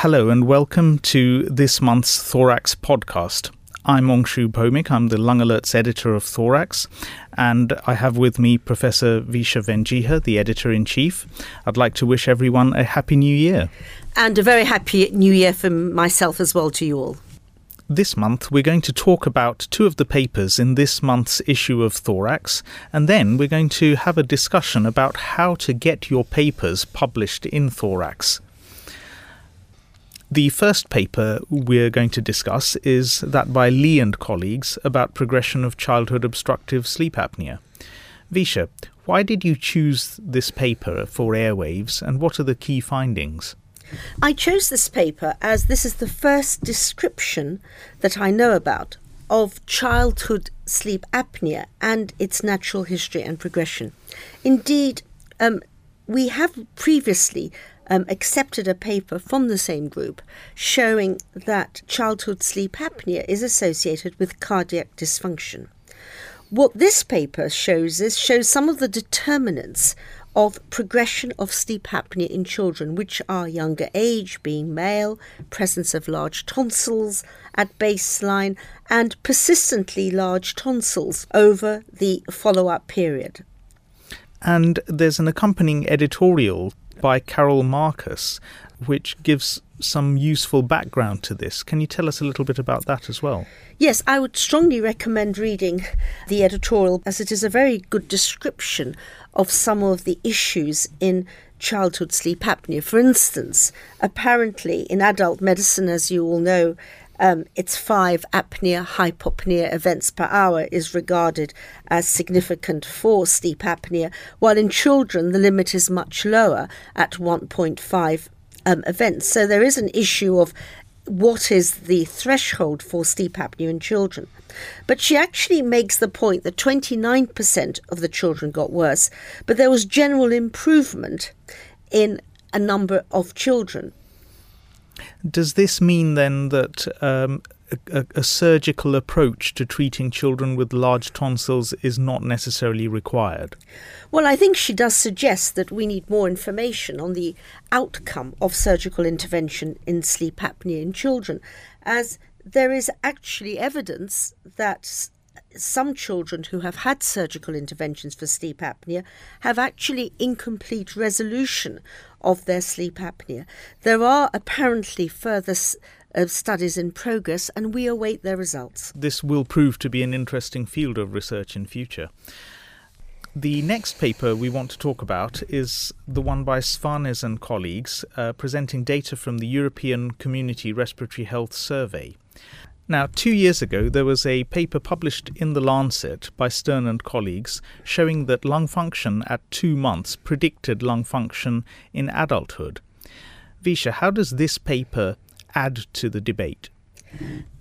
Hello and welcome to this month's Thorax podcast. I'm Angshu Bhowmik. I'm the Lung Alerts editor of Thorax, and I have with me Professor Wisia Wedzicha, the editor in chief. I'd like to wish everyone a happy new year. And a very happy new year from myself as well to you all. This month, we're going to talk about two of the papers in this month's issue of Thorax, and then we're going to have a discussion about how to get your papers published in Thorax. The first paper we're going to discuss is that by Lee and colleagues about progression of childhood obstructive sleep apnea. Wisia, why did you choose this paper for airwaves and what are the key findings? I chose this paper as this is the first description that I know about of childhood sleep apnea and its natural history and progression. Indeed, um, we have previously um, accepted a paper from the same group showing that childhood sleep apnea is associated with cardiac dysfunction. What this paper shows is shows some of the determinants of progression of sleep apnea in children, which are younger age, being male, presence of large tonsils at baseline, and persistently large tonsils over the follow up period. And there's an accompanying editorial by Carol Marcus, which gives some useful background to this. Can you tell us a little bit about that as well? Yes, I would strongly recommend reading the editorial as it is a very good description of some of the issues in childhood sleep apnea. For instance, apparently in adult medicine, as you all know, um, its five apnea hypopnea events per hour is regarded as significant for sleep apnea, while in children the limit is much lower at 1.5 um, events. So there is an issue of what is the threshold for sleep apnea in children. But she actually makes the point that 29% of the children got worse, but there was general improvement in a number of children. Does this mean then that um, a, a, surgical approach to treating children with large tonsils is not necessarily required? Well, I think she does suggest that we need more information on the outcome of surgical intervention in sleep apnea in children, as there is actually evidence that some children who have had surgical interventions for sleep apnea have actually incomplete resolution of their sleep apnea. There are apparently further uh, studies in progress, and we await their results. This will prove to be an interesting field of research in future. The next paper we want to talk about is the one by Svanes and colleagues uh, presenting data from the European Community Respiratory Health Survey. Now, two years ago, there was a paper published in The Lancet by Stern and colleagues showing that lung function at two months predicted lung function in adulthood. Wisia, how does this paper add to the debate?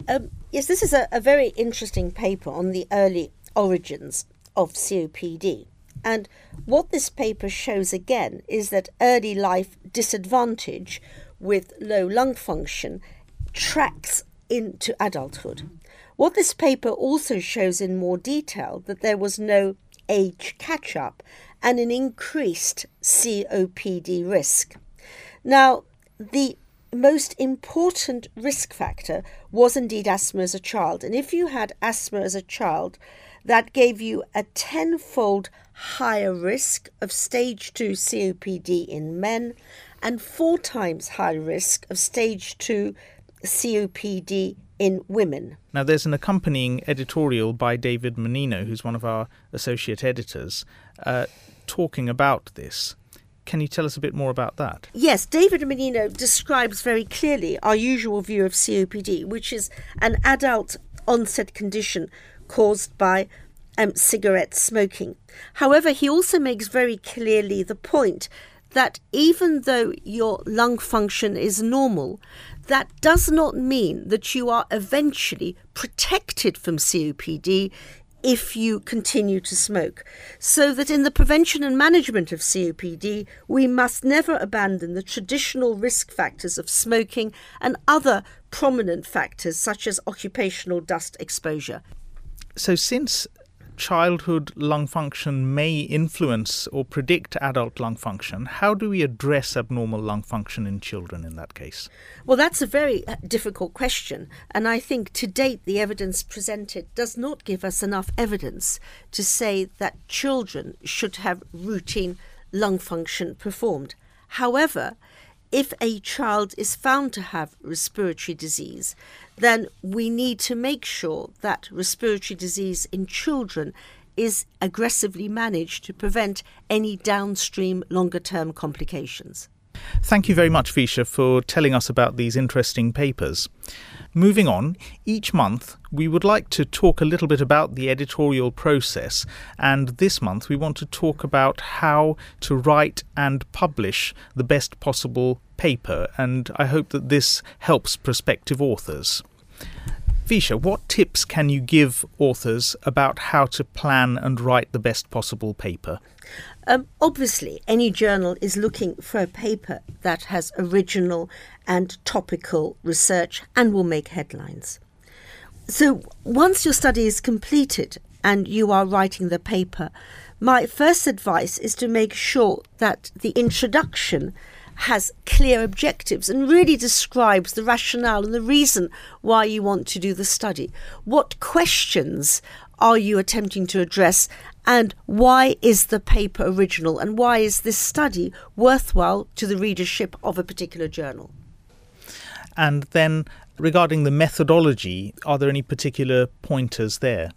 Um, yes, this is a, a very interesting paper on the early origins of COPD. And what this paper shows again is that early life disadvantage with low lung function tracks into adulthood. What this paper also shows in more detail that there was no age catch up and an increased COPD risk. Now, the most important risk factor was indeed asthma as a child. And if you had asthma as a child, that gave you a tenfold higher risk of stage 2 COPD in men and four times higher risk of stage 2 COPD in women. Now, there's an accompanying editorial by David Mannino, who's one of our associate editors, uh, talking about this. Can you tell us a bit more about that? Yes, David Mannino describes very clearly our usual view of COPD, which is an adult onset condition caused by um, cigarette smoking. However, he also makes very clearly the point that even though your lung function is normal, that does not mean that you are eventually protected from COPD if you continue to smoke. So that in the prevention and management of COPD, we must never abandon the traditional risk factors of smoking and other prominent factors such as occupational dust exposure. So, since childhood lung function may influence or predict adult lung function, how do we address abnormal lung function in children in that case? Well, that's a very uh, difficult question. And I think to date, the evidence presented does not give us enough evidence to say that children should have routine lung function performed. However, if a child is found to have respiratory disease, then we need to make sure that respiratory disease in children is aggressively managed to prevent any downstream longer term complications. Thank you very much, Wisia, for telling us about these interesting papers. Moving on, each month we would like to talk a little bit about the editorial process, and this month we want to talk about how to write and publish the best possible paper, and I hope that this helps prospective authors. Wisia, what tips can you give authors about how to plan and write the best possible paper? Um, obviously, any journal is looking for a paper that has original and topical research and will make headlines. So, once your study is completed and you are writing the paper, my first advice is to make sure that the introduction has clear objectives and really describes the rationale and the reason why you want to do the study. What questions are you attempting to address and why is the paper original and why is this study worthwhile to the readership of a particular journal? And then regarding the methodology, are there any particular pointers there?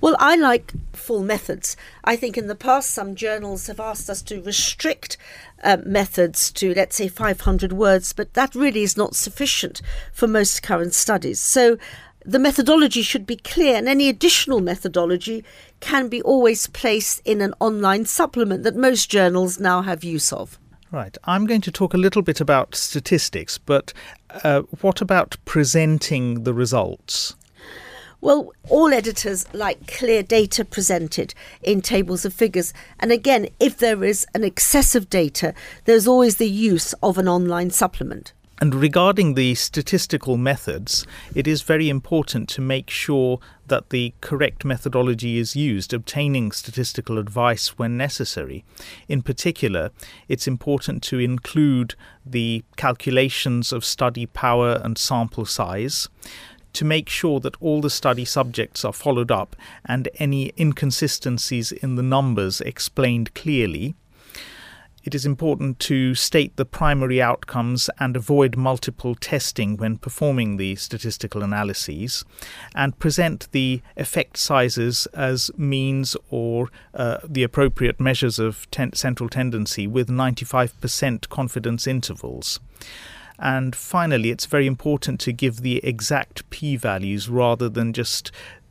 Well, I like full methods. I think in the past, some journals have asked us to restrict uh, methods to, let's say, 500 words, but that really is not sufficient for most current studies. So the methodology should be clear, and any additional methodology can be always placed in an online supplement that most journals now have use of. Right. I'm going to talk a little bit about statistics, but uh, what about presenting the results? Well, all editors like clear data presented in tables of figures. And again, if there is an excess of data, there's always the use of an online supplement. And regarding the statistical methods, it is very important to make sure that the correct methodology is used, obtaining statistical advice when necessary. In particular, it's important to include the calculations of study power and sample size to make sure that all the study subjects are followed up and any inconsistencies in the numbers explained clearly. It is important to state the primary outcomes and avoid multiple testing when performing the statistical analyses, and present the effect sizes as means or uh, the appropriate measures of ten- central tendency with 95% confidence intervals. And finally, it's very important to give the exact p values rather than just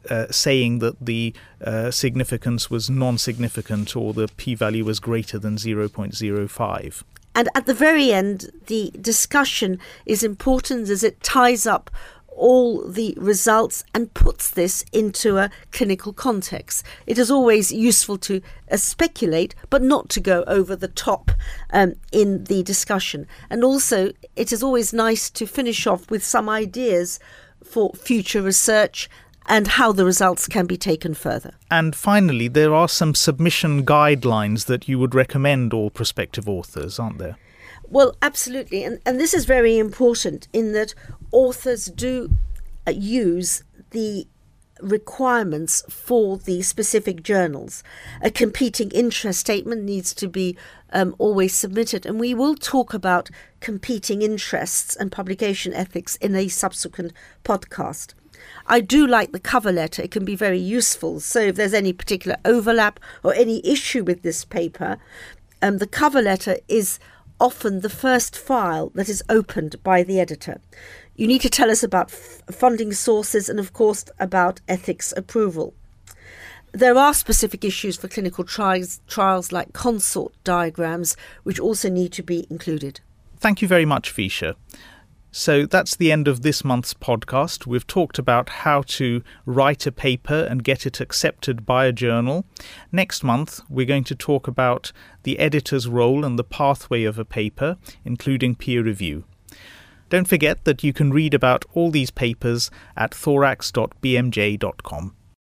uh, saying that the uh, significance was non significant or the p value was greater than 0.05. And at the very end, the discussion is important as it ties up all the results and puts this into a clinical context. It is always useful to uh, speculate, but not to go over the top um, in the discussion. And also, it is always nice to finish off with some ideas for future research and how the results can be taken further. And finally, there are some submission guidelines that you would recommend all prospective authors, aren't there? Well, absolutely. And, and this is very important in that authors do uh, use the requirements for the specific journals. A competing interest statement needs to be um, always submitted, and we will talk about competing interests and publication ethics in a subsequent podcast. I do like the cover letter, it can be very useful. So, if there's any particular overlap or any issue with this paper, um, the cover letter is often the first file that is opened by the editor. You need to tell us about f- funding sources and, of course, about ethics approval. There are specific issues for clinical trials, trials like consort diagrams, which also need to be included. Thank you very much, Wisia. So that's the end of this month's podcast. We've talked about how to write a paper and get it accepted by a journal. Next month, we're going to talk about the editor's role and the pathway of a paper, including peer review. Don't forget that you can read about all these papers at thorax.bmj.com.